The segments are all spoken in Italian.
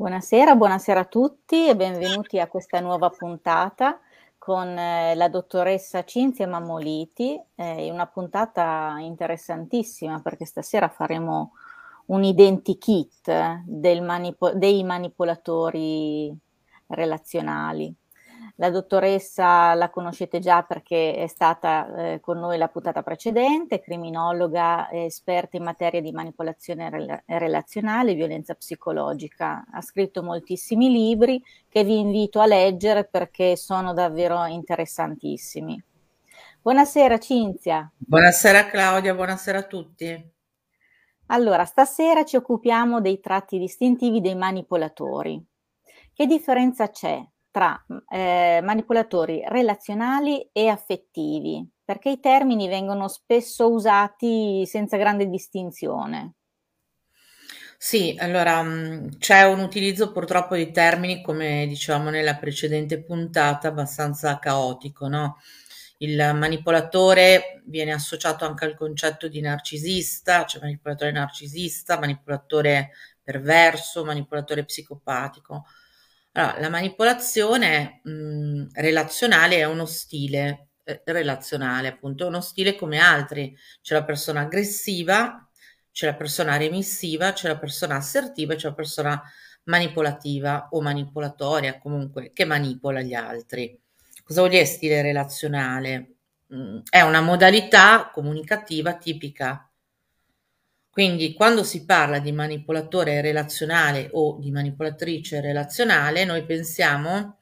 Buonasera, buonasera a tutti e benvenuti a questa nuova puntata con eh, la dottoressa Cinzia Mammoliti. È una puntata interessantissima perché stasera faremo un identikit del manipo- dei manipolatori relazionali. La dottoressa la conoscete già perché è stata eh, con noi la puntata precedente, criminologa esperta in materia di manipolazione rel- relazionale e violenza psicologica. Ha scritto moltissimi libri che vi invito a leggere perché sono davvero interessantissimi. Buonasera Cinzia. Buonasera Claudia, buonasera a tutti. Allora, stasera ci occupiamo dei tratti distintivi dei manipolatori. Che differenza c'è tra eh, manipolatori relazionali e affettivi, perché i termini vengono spesso usati senza grande distinzione. Sì, allora c'è un utilizzo purtroppo di termini, come dicevamo nella precedente puntata, abbastanza caotico, no? Il manipolatore viene associato anche al concetto di narcisista, cioè manipolatore narcisista, manipolatore perverso, manipolatore psicopatico. Allora, la manipolazione mh, relazionale è uno stile eh, relazionale, appunto, è uno stile come altri. C'è la persona aggressiva, c'è la persona remissiva, c'è la persona assertiva c'è la persona manipolativa o manipolatoria, comunque, che manipola gli altri. Cosa vuol dire stile relazionale? Mm, è una modalità comunicativa tipica quindi quando si parla di manipolatore relazionale o di manipolatrice relazionale, noi pensiamo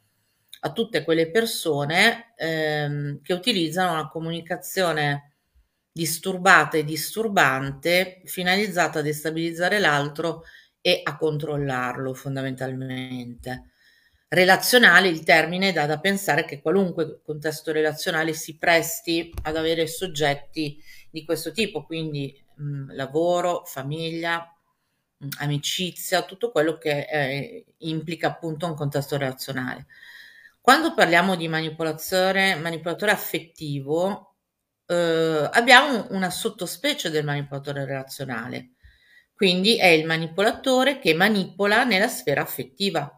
a tutte quelle persone ehm, che utilizzano una comunicazione disturbata e disturbante finalizzata a destabilizzare l'altro e a controllarlo fondamentalmente. Relazionale, il termine dà da pensare che qualunque contesto relazionale si presti ad avere soggetti di questo tipo, quindi mh, mm, lavoro, famiglia, mh, mm, amicizia, tutto quello che eh, implica appunto un contesto relazionale. Quando parliamo di manipolazione, manipolatore affettivo, eh, abbiamo una sottospecie del manipolatore relazionale. Quindi è il manipolatore che manipola nella sfera affettiva,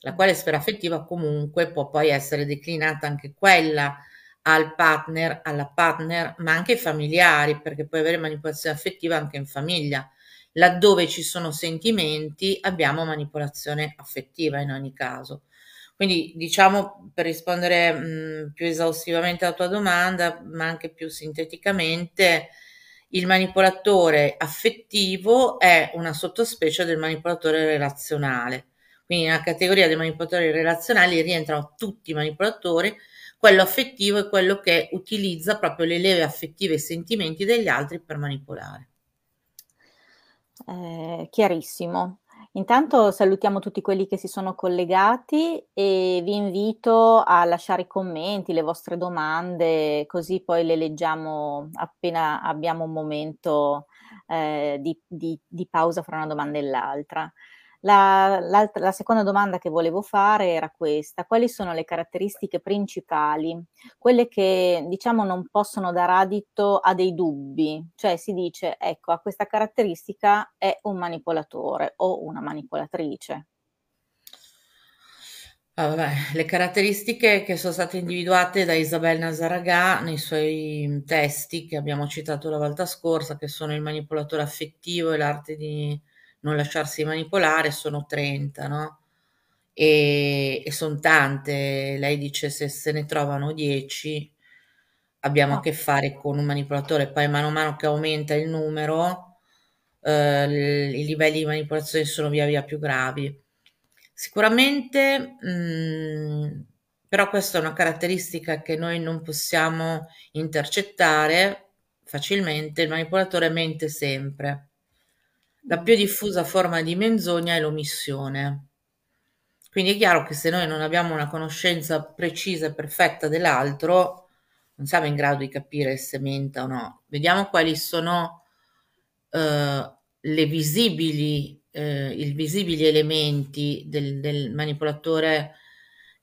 la quale sfera affettiva comunque può poi essere declinata anche quella al partner, alla partner, ma anche ai familiari, perché puoi avere manipolazione affettiva anche in famiglia. Laddove ci sono sentimenti, abbiamo manipolazione affettiva in ogni caso. Quindi, diciamo, per rispondere mh, più esaustivamente alla tua domanda, ma anche più sinteticamente, il manipolatore affettivo è una sottospecie del manipolatore relazionale. Quindi nella categoria dei manipolatori relazionali rientrano tutti i manipolatori, quello affettivo è quello che utilizza proprio le leve affettive e sentimenti degli altri per manipolare. Eh, chiarissimo. Intanto salutiamo tutti quelli che si sono collegati e vi invito a lasciare i commenti, le vostre domande, così poi le leggiamo appena abbiamo un momento eh, di, di, di pausa fra una domanda e l'altra. La, la, seconda domanda che volevo fare era questa: quali sono le caratteristiche principali, quelle che diciamo non possono dar adito a dei dubbi? Cioè si dice, ecco, a questa caratteristica è un manipolatore o una manipolatrice. Ah, vabbè, le caratteristiche che sono state individuate da Isabel Nazaragà nei suoi testi che abbiamo citato la volta scorsa, che sono il manipolatore affettivo e l'arte di non lasciarsi manipolare, sono 30, no? E, e sono tante, lei dice se se ne trovano 10 abbiamo a che fare con un manipolatore, poi mano a mano che aumenta il numero, eh, i livelli di manipolazione sono via via più gravi. Sicuramente, mh, mm, però questa è una caratteristica che noi non possiamo intercettare facilmente, il manipolatore mente sempre. La più diffusa forma di menzogna è l'omissione. Quindi è chiaro che se noi non abbiamo una conoscenza precisa e perfetta dell'altro, non siamo in grado di capire se menta o no. Vediamo quali sono eh, le visibili, eh, i visibili elementi del, del manipolatore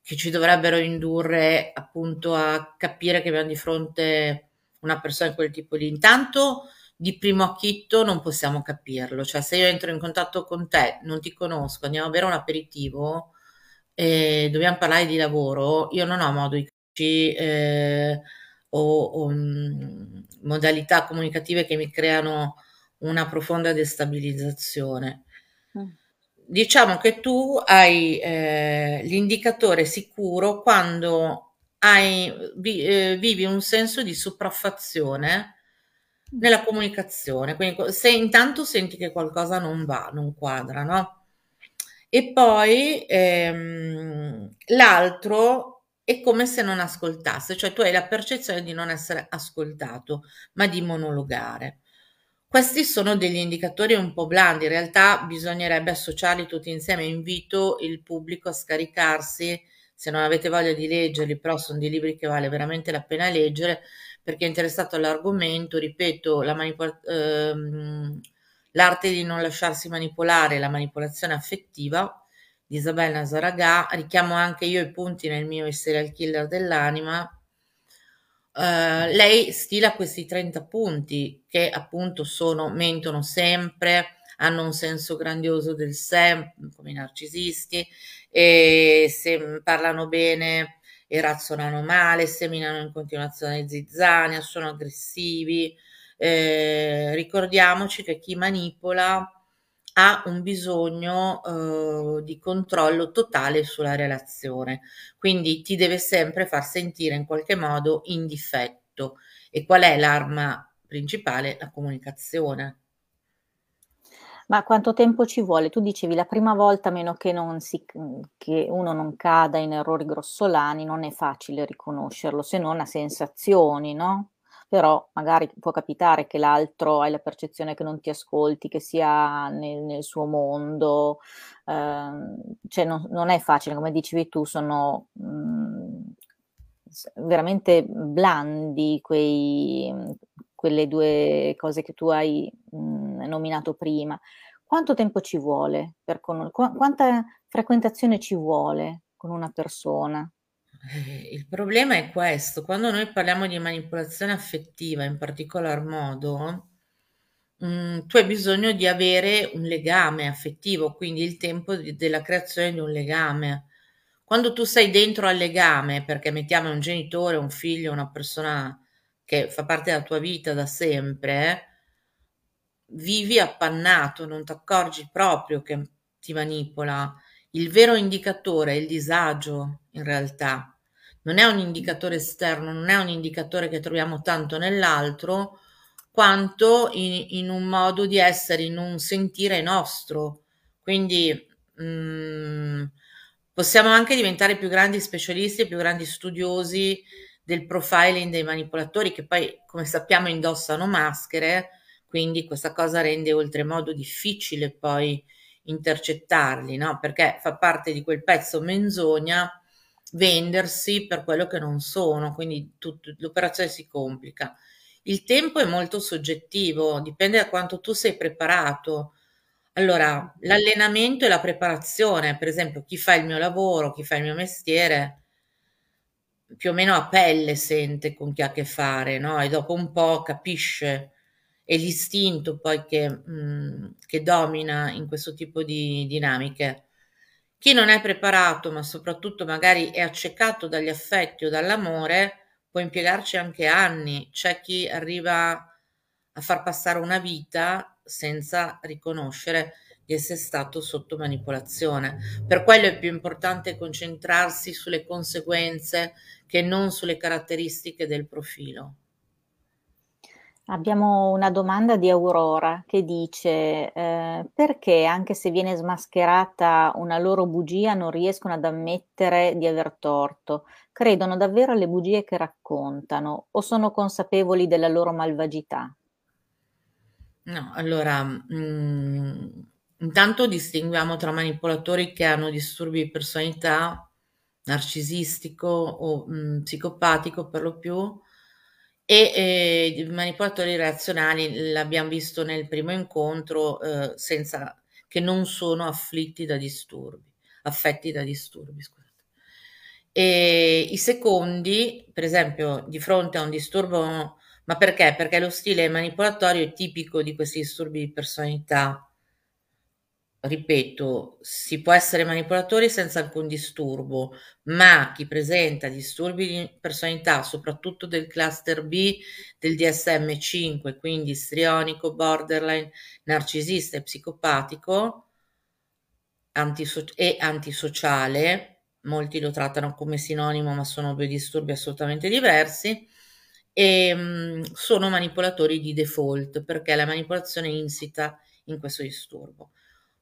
che ci dovrebbero indurre appunto a capire che abbiamo di fronte una persona di quel tipo lì. Intanto di primo acchitto non possiamo capirlo. Cioè, se io entro in contatto con te, non ti conosco, andiamo a bere un aperitivo e dobbiamo parlare di lavoro, io non ho modo di eh, o, o mh, modalità comunicative che mi creano una profonda destabilizzazione. Mm. Diciamo che tu hai eh, l'indicatore sicuro quando hai, vi, eh, vivi un senso di sopraffazione nella comunicazione. Quindi se intanto senti che qualcosa non va, non quadra, no? E poi ehm, l'altro è come se non ascoltasse, cioè tu hai la percezione di non essere ascoltato, ma di monologare. Questi sono degli indicatori un po' blandi, in realtà bisognerebbe associarli tutti insieme. Invito il pubblico a scaricarsi, se non avete voglia di leggerli, però sono dei libri che vale veramente la pena leggere, perché è interessato all'argomento, ripeto, la manipol- ehm, l'arte di non lasciarsi manipolare, la manipolazione affettiva di Isabella Zaragà, richiamo anche io i punti nel mio serial killer dell'anima, Uh, lei stila questi 30 punti che appunto sono, mentono sempre, hanno un senso grandioso del sé, come i narcisisti, e se parlano bene e razzolano male, seminano in continuazione zizzania, sono aggressivi. Eh, ricordiamoci che chi manipola ha un bisogno eh, di controllo totale sulla relazione, quindi ti deve sempre far sentire in qualche modo in difetto. E qual è l'arma principale? La comunicazione. Ma quanto tempo ci vuole? Tu dicevi la prima volta, a meno che, non si, che uno non cada in errori grossolani, non è facile riconoscerlo, se non a sensazioni, no? Però magari può capitare che l'altro hai la percezione che non ti ascolti, che sia nel, nel suo mondo, eh, cioè non, non, è facile, come dicevi tu, sono mh, mm, veramente blandi quei, quelle due cose che tu hai mh, mm, nominato prima. Quanto tempo ci vuole per conoscere? Qu- quanta frequentazione ci vuole con una persona? Eh, il problema è questo, quando noi parliamo di manipolazione affettiva in particolar modo, mh, mm, tu hai bisogno di avere un legame affettivo, quindi il tempo di, della creazione di un legame. Quando tu sei dentro al legame, perché mettiamo un genitore, un figlio, una persona che fa parte della tua vita da sempre, vivi appannato, non ti accorgi proprio che ti manipola. Il vero indicatore è il disagio, in realtà. Non è un indicatore esterno, non è un indicatore che troviamo tanto nell'altro, quanto in, in un modo di essere, in un sentire nostro. Quindi mh, mm, possiamo anche diventare più grandi specialisti, più grandi studiosi del profiling dei manipolatori che poi, come sappiamo, indossano maschere, quindi questa cosa rende oltremodo difficile poi intercettarli, no? Perché fa parte di quel pezzo menzogna vendersi per quello che non sono, quindi tut- l'operazione si complica. Il tempo è molto soggettivo, dipende da quanto tu sei preparato. Allora, l'allenamento e la preparazione, per esempio, chi fa il mio lavoro, chi fa il mio mestiere, più o meno a pelle sente con chi ha a che fare, no? E dopo un po' capisce, è l'istinto poi che, mh, mm, che domina in questo tipo di dinamiche. Chi non è preparato, ma soprattutto magari è accecato dagli affetti o dall'amore, può impiegarci anche anni. C'è chi arriva a far passare una vita senza riconoscere di essere stato sotto manipolazione. Per quello è più importante concentrarsi sulle conseguenze che non sulle caratteristiche del profilo. Abbiamo una domanda di Aurora che dice eh, perché anche se viene smascherata una loro bugia non riescono ad ammettere di aver torto? Credono davvero alle bugie che raccontano o sono consapevoli della loro malvagità? No, allora, mh, mm, intanto distinguiamo tra manipolatori che hanno disturbi di personalità narcisistico o mh, psicopatico per lo più e eh, manipolatori relazionali l'abbiamo visto nel primo incontro eh, senza, che non sono afflitti da disturbi, affetti da disturbi, scusate. E i secondi, per esempio, di fronte a un disturbo Ma perché? Perché lo stile manipolatorio è tipico di questi disturbi di personalità. Ripeto, si può essere manipolatori senza alcun disturbo, ma chi presenta disturbi di personalità, soprattutto del cluster B del DSM5, quindi istrionico, borderline, narcisista e psicopatico antiso- e antisociale, molti lo trattano come sinonimo, ma sono due disturbi assolutamente diversi, e mh, sono manipolatori di default perché la manipolazione insita in questo disturbo.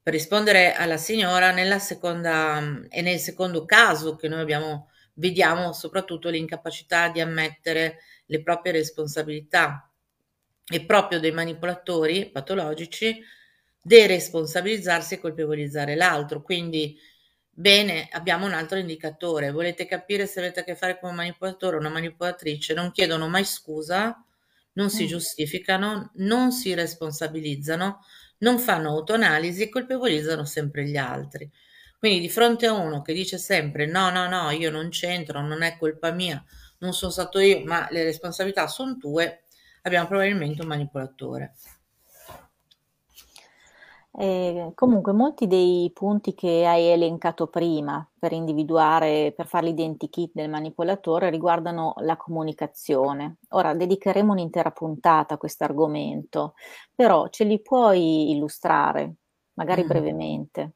Per rispondere alla signora, nella seconda e nel secondo caso che noi abbiamo, vediamo soprattutto l'incapacità di ammettere le proprie responsabilità e proprio dei manipolatori patologici deresponsabilizzarsi e colpevolizzare l'altro. Quindi, bene, abbiamo un altro indicatore. Volete capire se avete a che fare con un manipolatore o una manipolatrice? Non chiedono mai scusa, non si mm. giustificano, non si responsabilizzano, non fanno autoanalisi e colpevolizzano sempre gli altri. Quindi di fronte a uno che dice sempre no, no, no, io non c'entro, non è colpa mia, non sono stato io, ma le responsabilità sono tue, abbiamo probabilmente un manipolatore. Eh, comunque molti dei punti che hai elencato prima per individuare, per fare l'identikit del manipolatore riguardano la comunicazione. Ora dedicheremo un'intera puntata a questo argomento, però ce li puoi illustrare, magari mm. brevemente.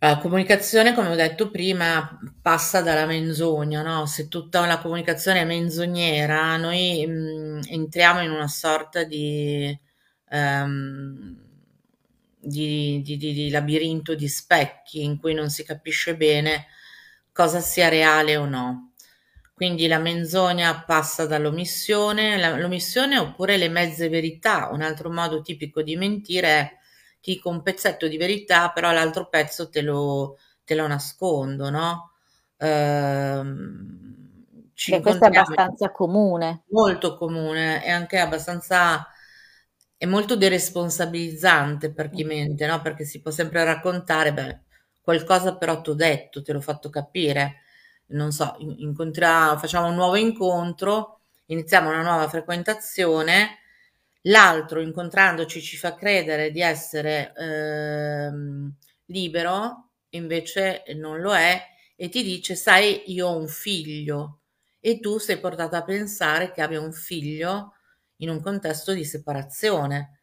La comunicazione, come ho detto prima, passa dalla menzogna, no? Se tutta la comunicazione è menzognera, noi mh, mm, entriamo in una sorta di... Um, di, di, di, di labirinto di specchi in cui non si capisce bene cosa sia reale o no. Quindi la menzogna passa dall'omissione, la, l'omissione oppure le mezze verità. Un altro modo tipico di mentire è ti dico un pezzetto di verità, però l'altro pezzo te lo, te lo nascondo, no? Ehm, Beh, questo è abbastanza comune. Molto comune e anche abbastanza è molto deresponsabilizzante per chi mente, no? Perché si può sempre raccontare, beh, qualcosa però ti ho detto, te l'ho fatto capire. Non so, incontriamo, facciamo un nuovo incontro, iniziamo una nuova frequentazione, l'altro incontrandoci ci fa credere di essere eh, libero, invece non lo è, e ti dice, sai, io ho un figlio, e tu sei portata a pensare che abbia un figlio in un contesto di separazione.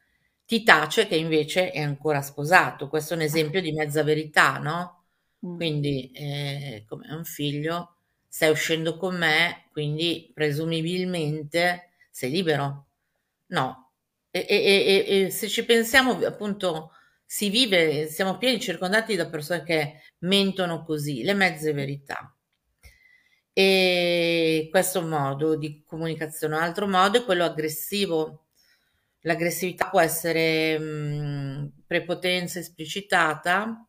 Ti tace che invece è ancora sposato. Questo è un esempio di mezza verità, no? Mm. Quindi, eh, come un figlio, stai uscendo con me, quindi presumibilmente sei libero. No. E, e, e, e se ci pensiamo, appunto, si vive, siamo pieni circondati da persone che mentono così, le mezze verità. E questo modo di comunicazione. Un altro modo è quello aggressivo. L'aggressività può essere mh, prepotenza esplicitata,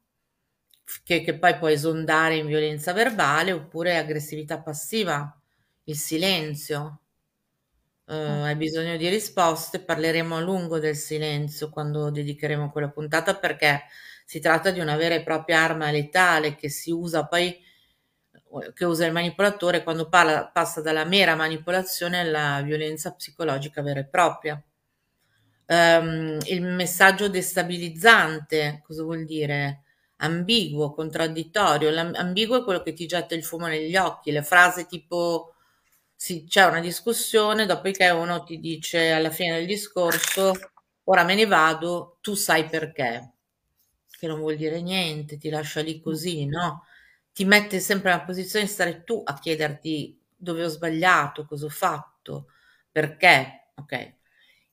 che, che poi può esondare in violenza verbale, oppure aggressività passiva, il silenzio. Uh, hai bisogno di risposte, parleremo a lungo del silenzio quando dedicheremo quella puntata perché si tratta di una vera e propria arma letale che si usa poi che usa il manipolatore quando parla, passa dalla mera manipolazione alla violenza psicologica vera e propria. Um, il messaggio destabilizzante, cosa vuol dire? Ambiguo, contraddittorio. L'ambiguo è quello che ti getta il fumo negli occhi, le frasi tipo sì, c'è una discussione, dopodiché uno ti dice alla fine del discorso, ora me ne vado, tu sai perché, che non vuol dire niente, ti lascia lì così, no? Ti mette sempre nella posizione di stare tu a chiederti dove ho sbagliato, cosa ho fatto, perché, ok.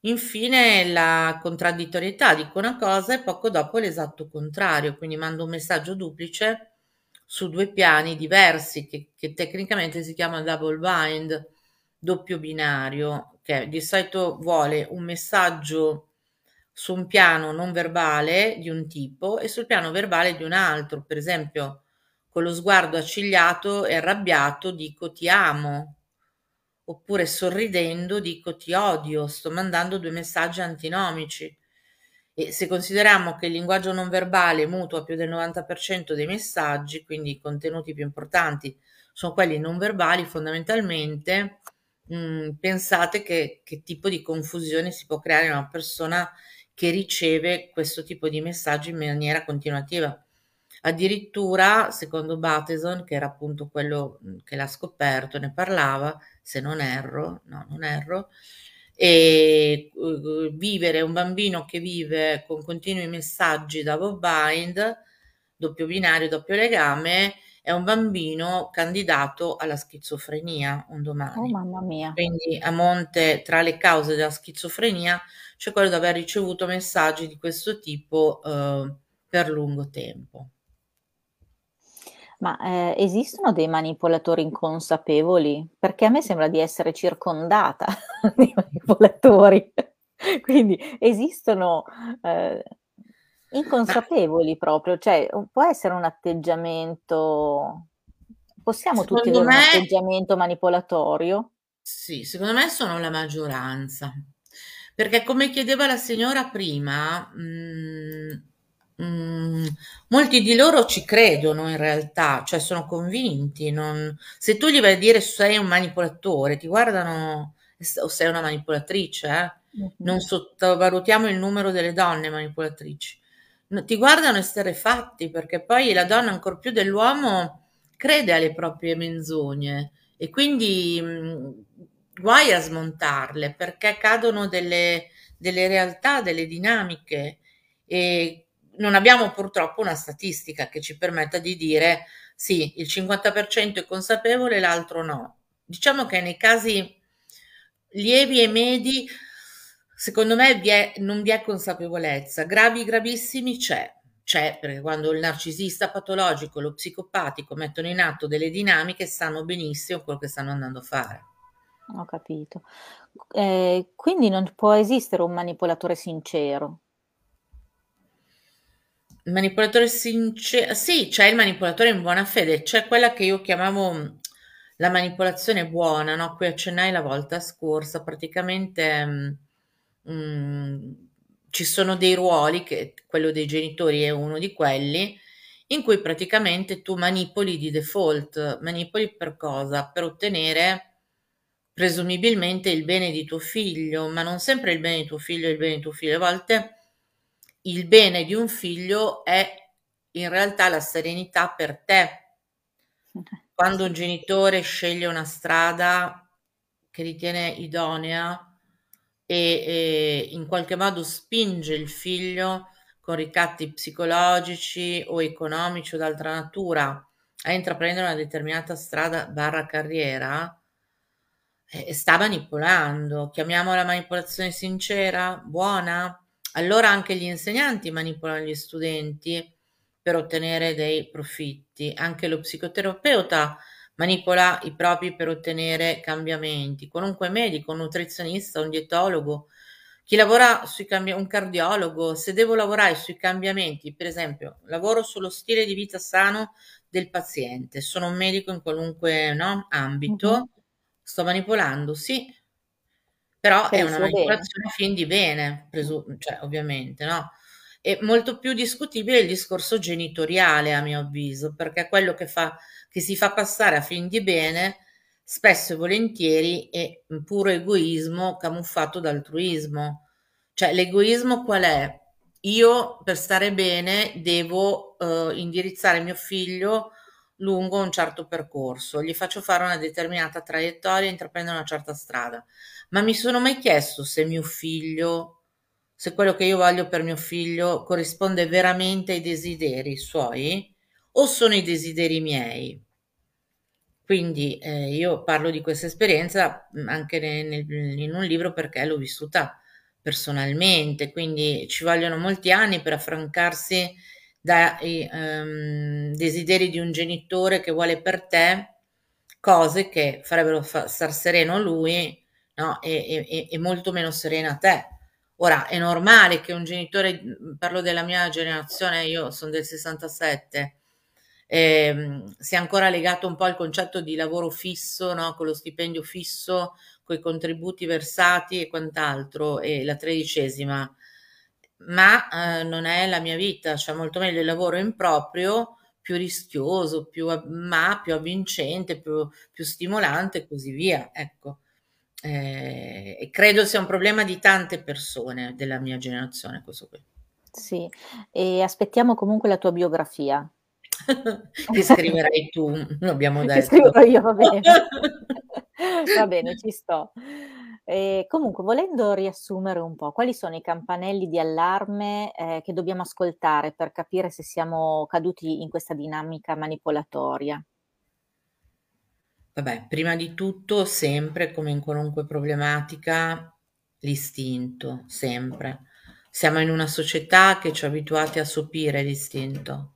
Infine la contraddittorietà, dico una cosa e poco dopo l'esatto contrario, quindi mando un messaggio duplice su due piani diversi che, che tecnicamente si chiama double bind, doppio binario, che di solito vuole un messaggio su un piano non verbale di un tipo e sul piano verbale di un altro, per esempio con lo sguardo accigliato e arrabbiato dico ti amo, oppure sorridendo dico ti odio, sto mandando due messaggi antinomici. E se consideriamo che il linguaggio non verbale mutua più del 90% dei messaggi, quindi i contenuti più importanti sono quelli non verbali, fondamentalmente mh, pensate che, che tipo di confusione si può creare in una persona che riceve questo tipo di messaggi in maniera continuativa. Addirittura, secondo Bateson, che era appunto quello che l'ha scoperto, ne parlava, se non erro, no, non erro, e uh, vivere un bambino che vive con continui messaggi da Bob Bind, doppio binario, doppio legame, è un bambino candidato alla schizofrenia un domani. Oh mamma mia. Quindi a monte tra le cause della schizofrenia c'è quello di aver ricevuto messaggi di questo tipo eh, per lungo tempo. Ma eh, esistono dei manipolatori inconsapevoli? Perché a me sembra di essere circondata di manipolatori. Quindi esistono eh, inconsapevoli proprio, cioè può essere un atteggiamento, possiamo Secondo tutti avere me, un atteggiamento manipolatorio? sì, secondo me sono la maggioranza. Perché come chiedeva la signora prima, mh, mh, molti di loro ci credono in realtà, cioè sono convinti. Non... Se tu gli vai a dire sei un manipolatore, ti guardano o sei una manipolatrice, eh? Mhm. Non sottovalutiamo il numero delle donne manipolatrici. No, ti guardano esterrefatti perché poi la donna, ancor più dell'uomo, crede alle proprie menzogne e quindi mh, guai a smontarle perché cadono delle, delle realtà, delle dinamiche e non abbiamo purtroppo una statistica che ci permetta di dire sì, il 50% è consapevole, l'altro no. Diciamo che nei casi lievi e medi, secondo me vi è, non vi è consapevolezza. Gravi, gravissimi c'è. C'è perché quando il narcisista patologico lo psicopatico mettono in atto delle dinamiche sanno benissimo quello che stanno andando a fare. Ho capito. Eh, quindi non può esistere un manipolatore sincero. Il manipolatore sincero, sì, c'è il manipolatore in buona fede, c'è quella che io chiamavo mm, la manipolazione buona, no? A cui accennai la volta scorsa, praticamente mm, mm, ci sono dei ruoli, che quello dei genitori è uno di quelli, in cui praticamente tu manipoli di default, manipoli per cosa? Per ottenere presumibilmente il bene di tuo figlio, ma non sempre il bene di tuo figlio è il bene di tuo figlio, a volte il bene di un figlio è in realtà la serenità per te. Quando un genitore sceglie una strada che ritiene idonea e, e in qualche modo spinge il figlio con ricatti psicologici o economici o d'altra natura a intraprendere una determinata strada barra carriera, eh, sta manipolando. Chiamiamola manipolazione sincera, buona? Allora anche gli insegnanti manipolano gli studenti per ottenere dei profitti. Anche lo psicoterapeuta manipola i propri per ottenere cambiamenti. Qualunque medico, un nutrizionista, un dietologo, chi lavora sui cambiamenti, un cardiologo, se devo lavorare sui cambiamenti, per esempio, lavoro sullo stile di vita sano del paziente, sono un medico in qualunque no, ambito, Mhm. sto manipolando, sì, però Per è una manipolazione a fin di bene, presu- cioè, ovviamente, no? È molto più discutibile il discorso genitoriale, a mio avviso, perché quello che, fa, che si fa passare a fin di bene spesso e volentieri è un puro egoismo camuffato da altruismo. Cioè, l'egoismo qual è? Io per stare bene devo eh, indirizzare mio figlio lungo un certo percorso, gli faccio fare una determinata traiettoria, intraprendere una certa strada. Ma mi sono mai chiesto se mio figlio, se quello che io voglio per mio figlio corrisponde veramente ai desideri suoi o sono i desideri miei? Quindi eh, io parlo di questa esperienza mh, anche nel- nel- in un libro perché l'ho vissuta personalmente, quindi ci vogliono molti anni per affrancarsi dai ehm, desideri di un genitore che vuole per te cose che farebbero fa- star sereno lui, no? E, e- e- molto meno serena te. Ora, è normale che un genitore, parlo della mia generazione, io sono del 67, ehm, sia ancora legato un po' al concetto di lavoro fisso, no? Con lo stipendio fisso, con i contributi versati e quant'altro, e la tredicesima. Ma eh, non è la mia vita, cioè molto meglio il lavoro in proprio, più rischioso, più, ma più avvincente, più, più stimolante e così via. Ecco. Eh, e credo sia un problema di tante persone della mia generazione questo qui. Sì, e aspettiamo comunque la tua biografia. Che scriverai tu, abbiamo Che detto. scriverò io, va bene. Va bene, ci sto. Ehm, comunque volendo riassumere un po', quali sono i campanelli di allarme, ehm, che dobbiamo ascoltare per capire se siamo caduti in questa dinamica manipolatoria? Vabbè, prima di tutto sempre, come in qualunque problematica, l'istinto, sempre. Siamo in una società che ci ha abituati a sopire l'istinto,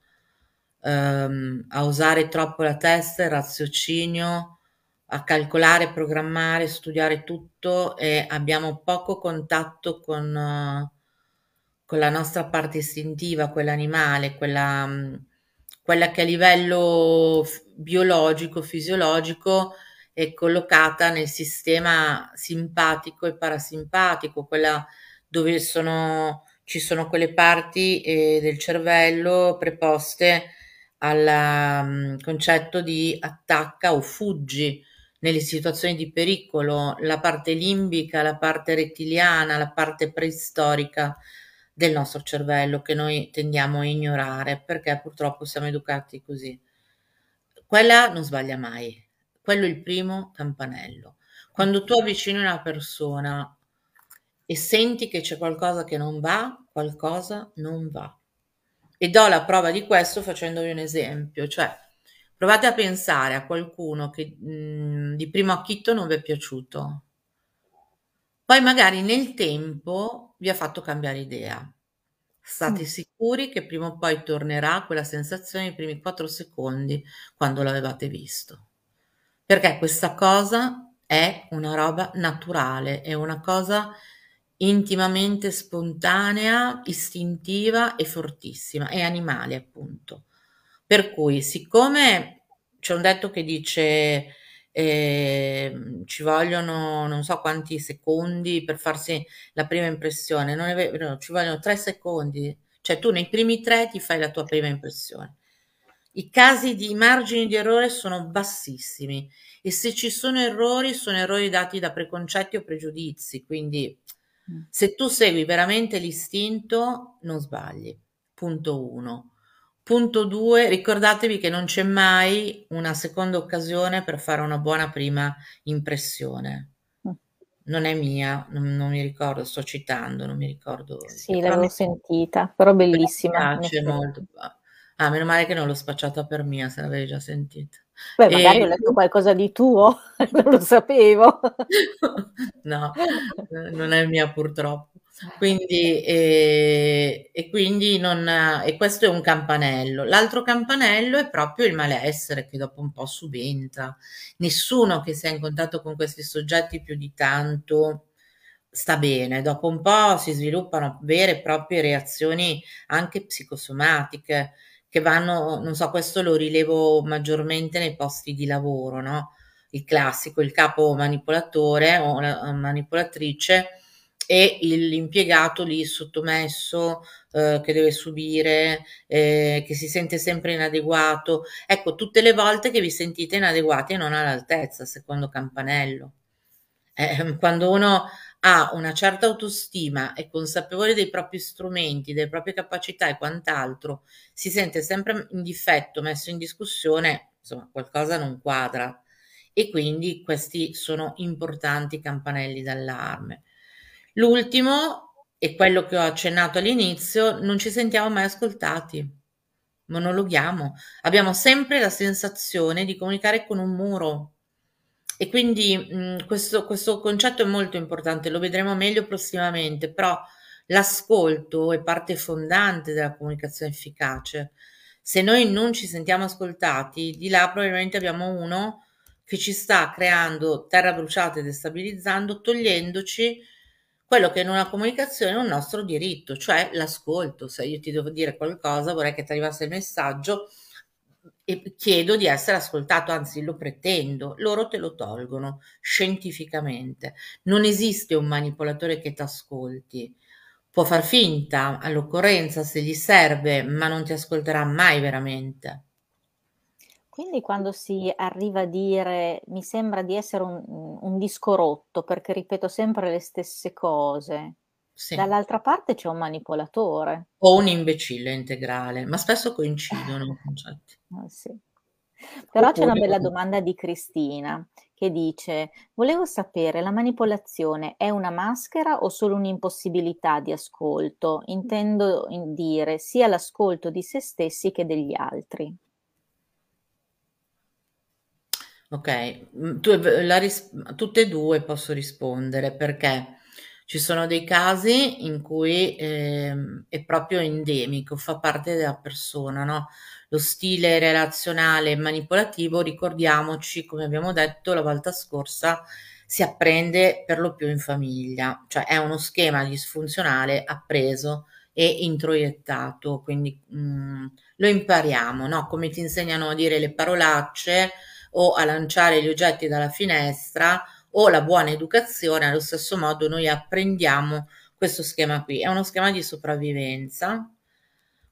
ehm, a usare troppo la testa, il raziocinio, a calcolare, programmare, studiare tutto e abbiamo poco contatto con, con la nostra parte istintiva, quella animale, quella, quella che a livello biologico, fisiologico è collocata nel sistema simpatico e parasimpatico, quella dove sono, ci sono quelle parti eh, del cervello preposte al um, concetto di attacca o fuggi nelle situazioni di pericolo, la parte limbica, la parte rettiliana, la parte preistorica del nostro cervello che noi tendiamo a ignorare perché purtroppo siamo educati così. Quella non sbaglia mai, quello è il primo campanello. Quando tu avvicini una persona e senti che c'è qualcosa che non va, qualcosa non va. E do la prova di questo facendovi un esempio, cioè provate a pensare a qualcuno che mh, mm, di primo acchito non vi è piaciuto, poi magari nel tempo vi ha fatto cambiare idea. State mm. sicuri che prima o poi tornerà quella sensazione nei primi quattro secondi quando l'avevate visto. Perché questa cosa è una roba naturale, è una cosa intimamente spontanea, istintiva e fortissima, è animale appunto. Per cui, siccome c'è un detto che dice eh, ci vogliono non so quanti secondi per farsi la prima impressione, non è vero, ci vogliono tre secondi, cioè tu nei primi tre ti fai la tua prima impressione. I casi di margini di errore sono bassissimi e se ci sono errori sono errori dati da preconcetti o pregiudizi, quindi mm. se tu segui veramente l'istinto non sbagli. Punto uno. Punto 2, ricordatevi che non c'è mai una seconda occasione per fare una buona prima impressione. Mm. Non è mia, non, non mi ricordo, sto citando, non mi ricordo. Sì, l'avevo mi... sentita, però bellissima. Mi piace molto. Ah, meno male che non l'ho spacciata per mia, se l'avevi già sentita. Beh, magari e... ho letto qualcosa di tuo, non lo sapevo. no, non è mia purtroppo. Quindi, e, e quindi non, e questo è un campanello. L'altro campanello è proprio il malessere che dopo un po' subentra. Nessuno che sia in contatto con questi soggetti più di tanto sta bene. Dopo un po' si sviluppano vere e proprie reazioni anche psicosomatiche che vanno, non so, questo lo rilevo maggiormente nei posti di lavoro, no? Il classico, il capo manipolatore o la manipolatrice e l'impiegato lì sottomesso eh, che deve subire, eh, che si sente sempre inadeguato. Ecco, tutte le volte che vi sentite inadeguati e non all'altezza, secondo Campanello. Eh, quando uno ha una certa autostima, è consapevole dei propri strumenti, delle proprie capacità e quant'altro, si sente sempre in difetto, messo in discussione, insomma, qualcosa non quadra. E quindi questi sono importanti campanelli d'allarme. L'ultimo, e quello che ho accennato all'inizio, non ci sentiamo mai ascoltati, monologhiamo, abbiamo sempre la sensazione di comunicare con un muro. E quindi mh, questo, questo concetto è molto importante, lo vedremo meglio prossimamente, però l'ascolto è parte fondante della comunicazione efficace. Se noi non ci sentiamo ascoltati, di là probabilmente abbiamo uno che ci sta creando terra bruciata e destabilizzando, togliendoci quello che in una comunicazione è un nostro diritto, cioè l'ascolto. Se io ti devo dire qualcosa, vorrei che ti arrivasse il messaggio e chiedo di essere ascoltato, anzi lo pretendo, loro te lo tolgono scientificamente. Non esiste un manipolatore che ti ascolti. Può far finta all'occorrenza se gli serve, ma non ti ascolterà mai veramente. Quindi quando si arriva a dire: "Mi sembra di essere un un disco rotto perché ripeto sempre le stesse cose", Sì. dall'altra parte c'è un manipolatore. O un imbecille integrale, ma spesso coincidono i concetti. Eh sì. Però c'è una Oppure bella domanda di Cristina che dice: "Volevo sapere, la manipolazione è una maschera o solo un'impossibilità di ascolto? Intendo in dire sia l'ascolto di se stessi che degli altri". Okay, mhmm, tu la ris tutte e 2 posso rispondere, perché ci sono dei casi in cui, ehm, è proprio endemico, fa parte della persona, no, lo stile relazionale manipolativo, ricordiamoci, come abbiamo detto la volta scorsa, si apprende per lo più in famiglia, cioè è uno schema disfunzionale appreso e introiettato, quindi, mhmm, lo impariamo, no, come ti insegnano a dire le parolacce o a lanciare gli oggetti dalla finestra o la buona educazione, allo stesso modo noi apprendiamo questo schema qui. È uno schema di sopravvivenza,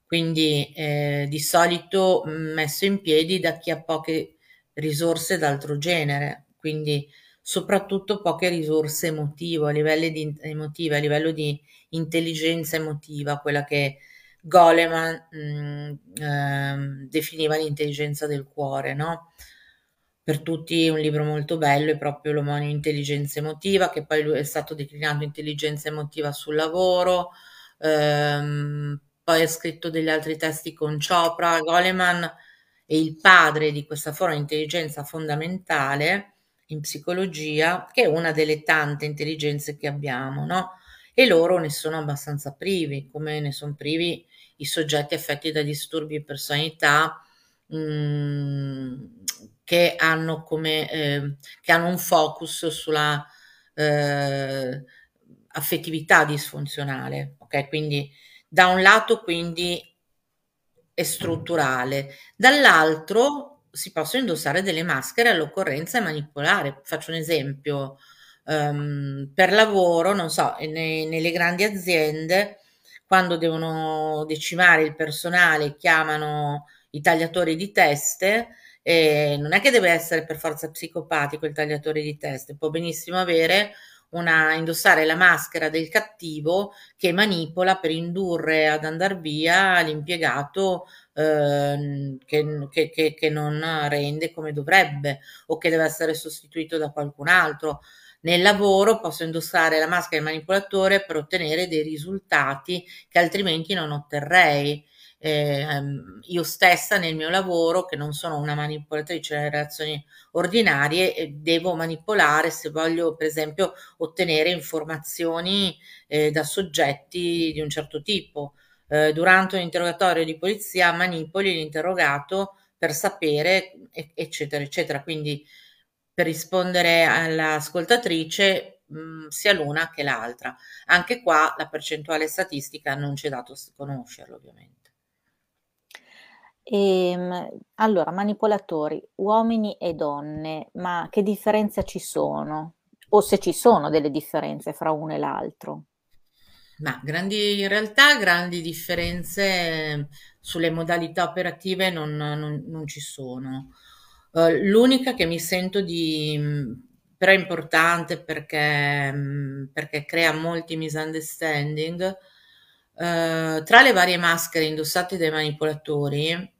quindi eh, di solito messo in piedi da chi ha poche risorse d'altro genere, quindi soprattutto poche risorse emotive, a livello di, emotive, a livello di intelligenza emotiva, quella che Goleman mh, eh, definiva l'intelligenza del cuore, no? Per tutti un libro molto bello è proprio l'omonimo Intelligenza emotiva, che poi lui è stato declinato Intelligenza emotiva sul lavoro, ehm, poi ha scritto degli altri testi con Chopra, Goleman è il padre di questa forma di intelligenza fondamentale in psicologia, che è una delle tante intelligenze che abbiamo, no? E loro ne sono abbastanza privi, come ne sono privi i soggetti affetti da disturbi di personalità, mh, mm, che hanno come eh, che hanno un focus sulla eh, affettività disfunzionale, ok? Quindi da un lato quindi è strutturale, dall'altro si possono indossare delle maschere all'occorrenza e manipolare. Faccio un esempio, um, per lavoro, non so, ne, nelle grandi aziende, quando devono decimare il personale, chiamano i tagliatori di teste, eh, non è che deve essere per forza psicopatico il tagliatore di teste, può benissimo avere una, indossare la maschera del cattivo che manipola per indurre ad andare via l'impiegato eh, che, che, che, che non rende come dovrebbe o che deve essere sostituito da qualcun altro. Nel lavoro posso indossare la maschera del manipolatore per ottenere dei risultati che altrimenti non otterrei eh, io stessa nel mio lavoro, che non sono una manipolatrice delle relazioni ordinarie, eh, devo manipolare se voglio, per esempio, ottenere informazioni eh, da soggetti di un certo tipo. Eh, durante un interrogatorio di polizia manipoli l'interrogato per sapere, eccetera, eccetera. Quindi per rispondere all'ascoltatrice, mh, sia l'una che l'altra. Anche qua la percentuale statistica non ci è dato conoscerlo, ovviamente. Ehm, allora, manipolatori, uomini e donne, ma che differenza ci sono? O se ci sono delle differenze fra uno e l'altro? Ma grandi, in realtà grandi differenze sulle modalità operative non, non, non ci sono. Uh, l'unica che mi sento di, però è importante perché, perché crea molti misunderstanding, uh, tra le varie maschere indossate dai manipolatori,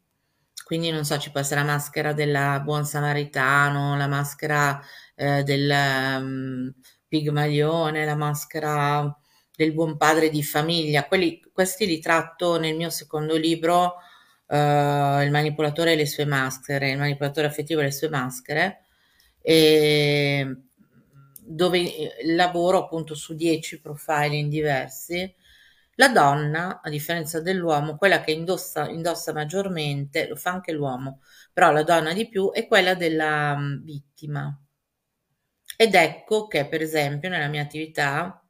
quindi non so, ci può essere la maschera del buon samaritano, la maschera eh, del um, pigmalione, la maschera del buon padre di famiglia. Quelli, questi li tratto nel mio secondo libro, uh, Il manipolatore e le sue maschere, il manipolatore affettivo e le sue maschere, e dove lavoro appunto su dieci profiling diversi la donna, a differenza dell'uomo, quella che indossa, indossa maggiormente, lo fa anche l'uomo, però la donna di più, è quella della um, vittima. Ed ecco che, per esempio, nella mia attività,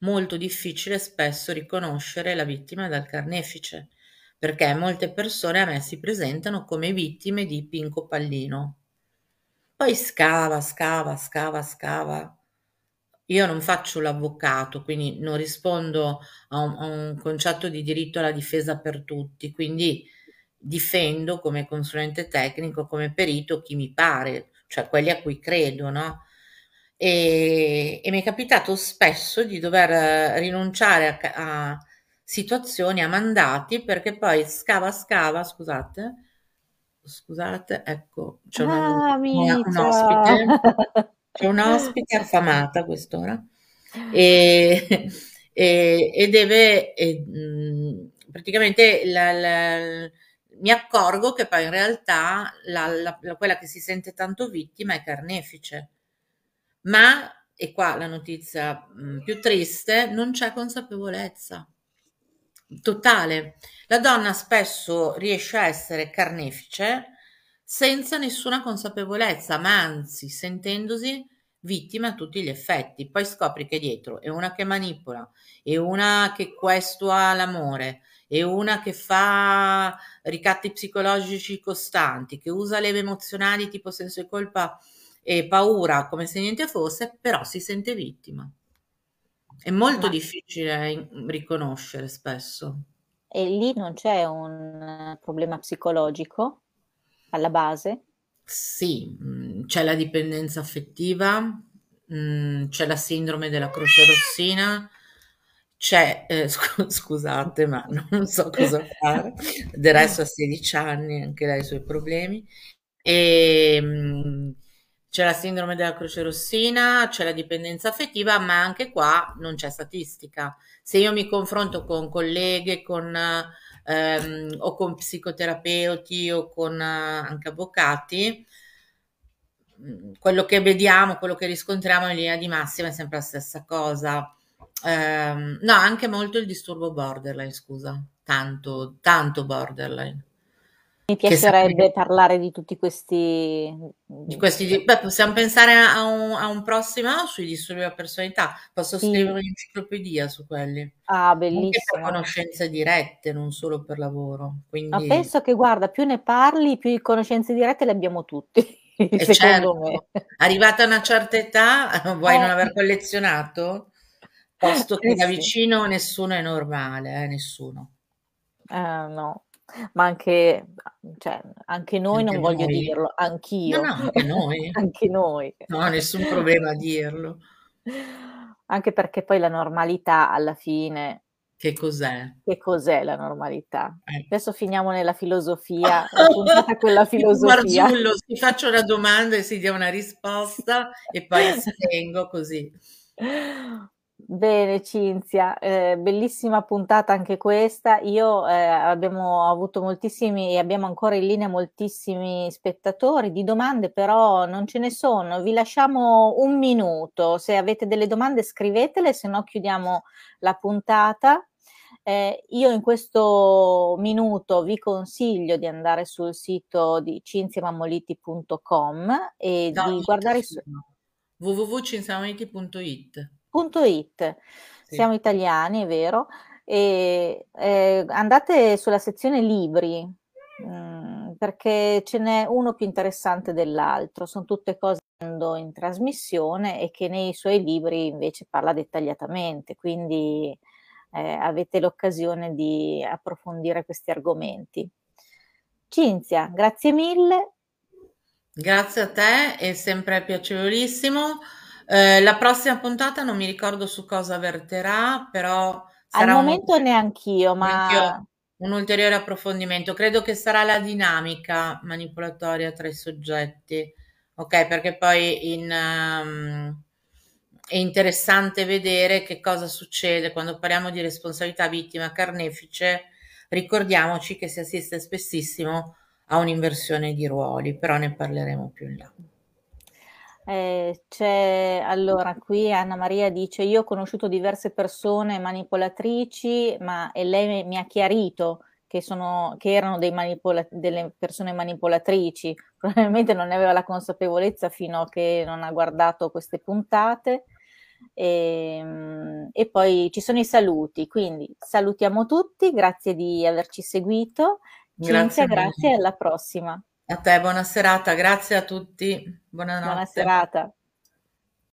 molto difficile spesso riconoscere la vittima dal carnefice, perché molte persone a me si presentano come vittime di Pinco Pallino. Poi scava, scava, scava, scava io non faccio l'avvocato, quindi non rispondo a un, a un concetto di diritto alla difesa per tutti, quindi difendo come consulente tecnico, come perito chi mi pare, cioè quelli a cui credo, no? E, e mi è capitato spesso di dover rinunciare a, a situazioni, a mandati, perché poi scava scava, scusate, scusate, ecco, c'è Ah, una- un ospite, amica! c'è un ospite affamata a quest'ora e, e- e deve, e, mh, praticamente la- la- mi accorgo che poi in realtà la- la- la- quella che si sente tanto vittima è carnefice, ma, e qua la notizia mh, più triste, non c'è consapevolezza totale. La donna spesso riesce a essere carnefice senza nessuna consapevolezza, ma anzi sentendosi vittima a tutti gli effetti. Poi scopri che dietro è una che manipola, è una che questua l'amore, è una che fa ricatti psicologici costanti, che usa leve emozionali tipo senso di colpa e paura come se niente fosse, però si sente vittima. È molto Ma difficile riconoscere spesso. e lì non c'è un problema psicologico alla base? Sì, mh, c'è la dipendenza affettiva, mh, c'è la sindrome della croce rossina, c'è, eh, scu- scusate, ma non so cosa fare, del resto ha 16 anni, anche lei ha i suoi problemi, e mh, c'è la sindrome della croce rossina, c'è la dipendenza affettiva, ma anche qua non c'è statistica. Se io mi confronto con colleghe, con, ehm, o con psicoterapeuti o con eh, anche avvocati, quello che vediamo, quello che riscontriamo in linea di massima è sempre la stessa cosa. Ehm, no, anche molto il disturbo borderline, scusa, tanto, tanto borderline. Mi piacerebbe parlare di tutti questi... di questi, beh, possiamo pensare a un, a un prossimo sui disturbi della personalità. Posso scrivere Sì, un'enciclopedia su quelli, ah, anche per bellissimo. conoscenze dirette, non solo per lavoro. Ma Quindi, penso che, guarda, più ne parli, più conoscenze dirette le abbiamo tutti, è secondo me. certo, arrivata a una certa età, vuoi non Eh, aver collezionato? Posto che eh da sì. vicino nessuno è normale, eh, nessuno. Ah, no, ma anche, cioè, anche noi Anche non voglio noi. dirlo, No, anch'io, no, anche noi. anche noi. No, nessun problema a dirlo. Anche perché poi la normalità alla fine, Che cos'è? che cos'è la normalità? Eh. Adesso finiamo nella filosofia, puntata con la Tipo filosofia. Marzullo, si faccia una domanda e si dia una risposta e poi estengo così. Bene, Cinzia, eh, bellissima puntata anche questa. Io eh, abbiamo avuto moltissimi e abbiamo ancora in linea moltissimi spettatori di domande, però non ce ne sono. Vi lasciamo un minuto. Se avete delle domande, scrivetele, se no chiudiamo la puntata. Eh, io in questo minuto vi consiglio di andare sul sito di cinziamammoliti.com e No, di guardare su, scusa. It. Sì. Siamo italiani, è vero. E, eh, andate sulla sezione libri, mm, perché ce n'è uno più interessante dell'altro. Sono tutte cose che ando in trasmissione e che nei suoi libri invece parla dettagliatamente, quindi eh, avete l'occasione di approfondire questi argomenti. Cinzia, grazie mille. Grazie a te, è sempre piacevolissimo. Eh, la prossima puntata non mi ricordo su cosa verterà, però Al sarà un, momento neanch'io, neanch'io ma un ulteriore approfondimento. Credo che sarà la dinamica manipolatoria tra i soggetti, ok? Perché poi in, ehm, è interessante vedere che cosa succede quando parliamo di responsabilità vittima carnefice. Ricordiamoci che si assiste spessissimo a un'inversione di ruoli, però ne parleremo più in là. Eh, c'è allora qui Anna Maria dice: Io ho conosciuto diverse persone manipolatrici, ma e lei mi- mi ha chiarito che, sono, che erano manipola- delle persone manipolatrici. Probabilmente non ne aveva la consapevolezza fino a che non ha guardato queste puntate. E, mm, e poi ci sono i saluti, quindi salutiamo tutti, grazie di averci seguito. Grazie Cinzia, voi. grazie, alla prossima. A te, buona serata, grazie a tutti, Buona buonanotte. serata.